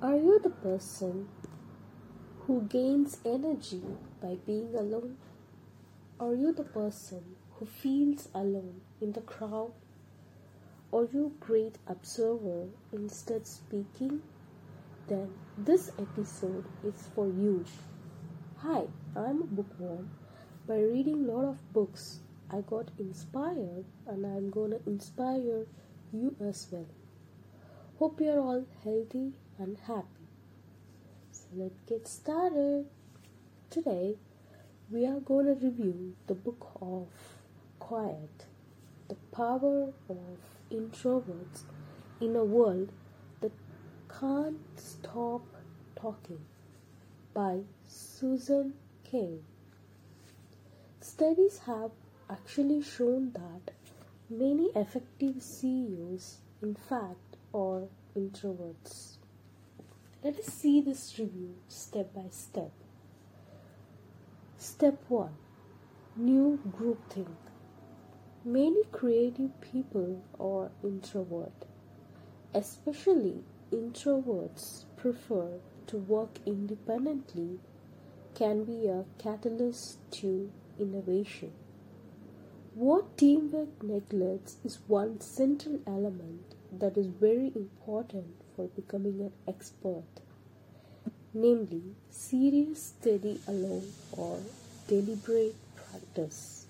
Are you the person who gains energy by being alone? Are you the person who feels alone in the crowd? Are you a great observer instead speaking? Then this episode is for you. Hi, I'm a bookworm. By reading a lot of books, I got inspired and I'm gonna inspire you as well. Hope you're all healthy and happy. So let's get started. Today we are going to review the book of Quiet The Power of Introverts in a World That Can't Stop Talking by Susan Cain. Studies have actually shown that many effective CEOs, in fact, are introverts. Let us see this review step by step. Step 1 New Groupthink. Many creative people are introvert. Especially introverts prefer to work independently can be a catalyst to innovation. What teamwork neglects is one central element that is very important for becoming an expert, namely serious study alone or deliberate practice.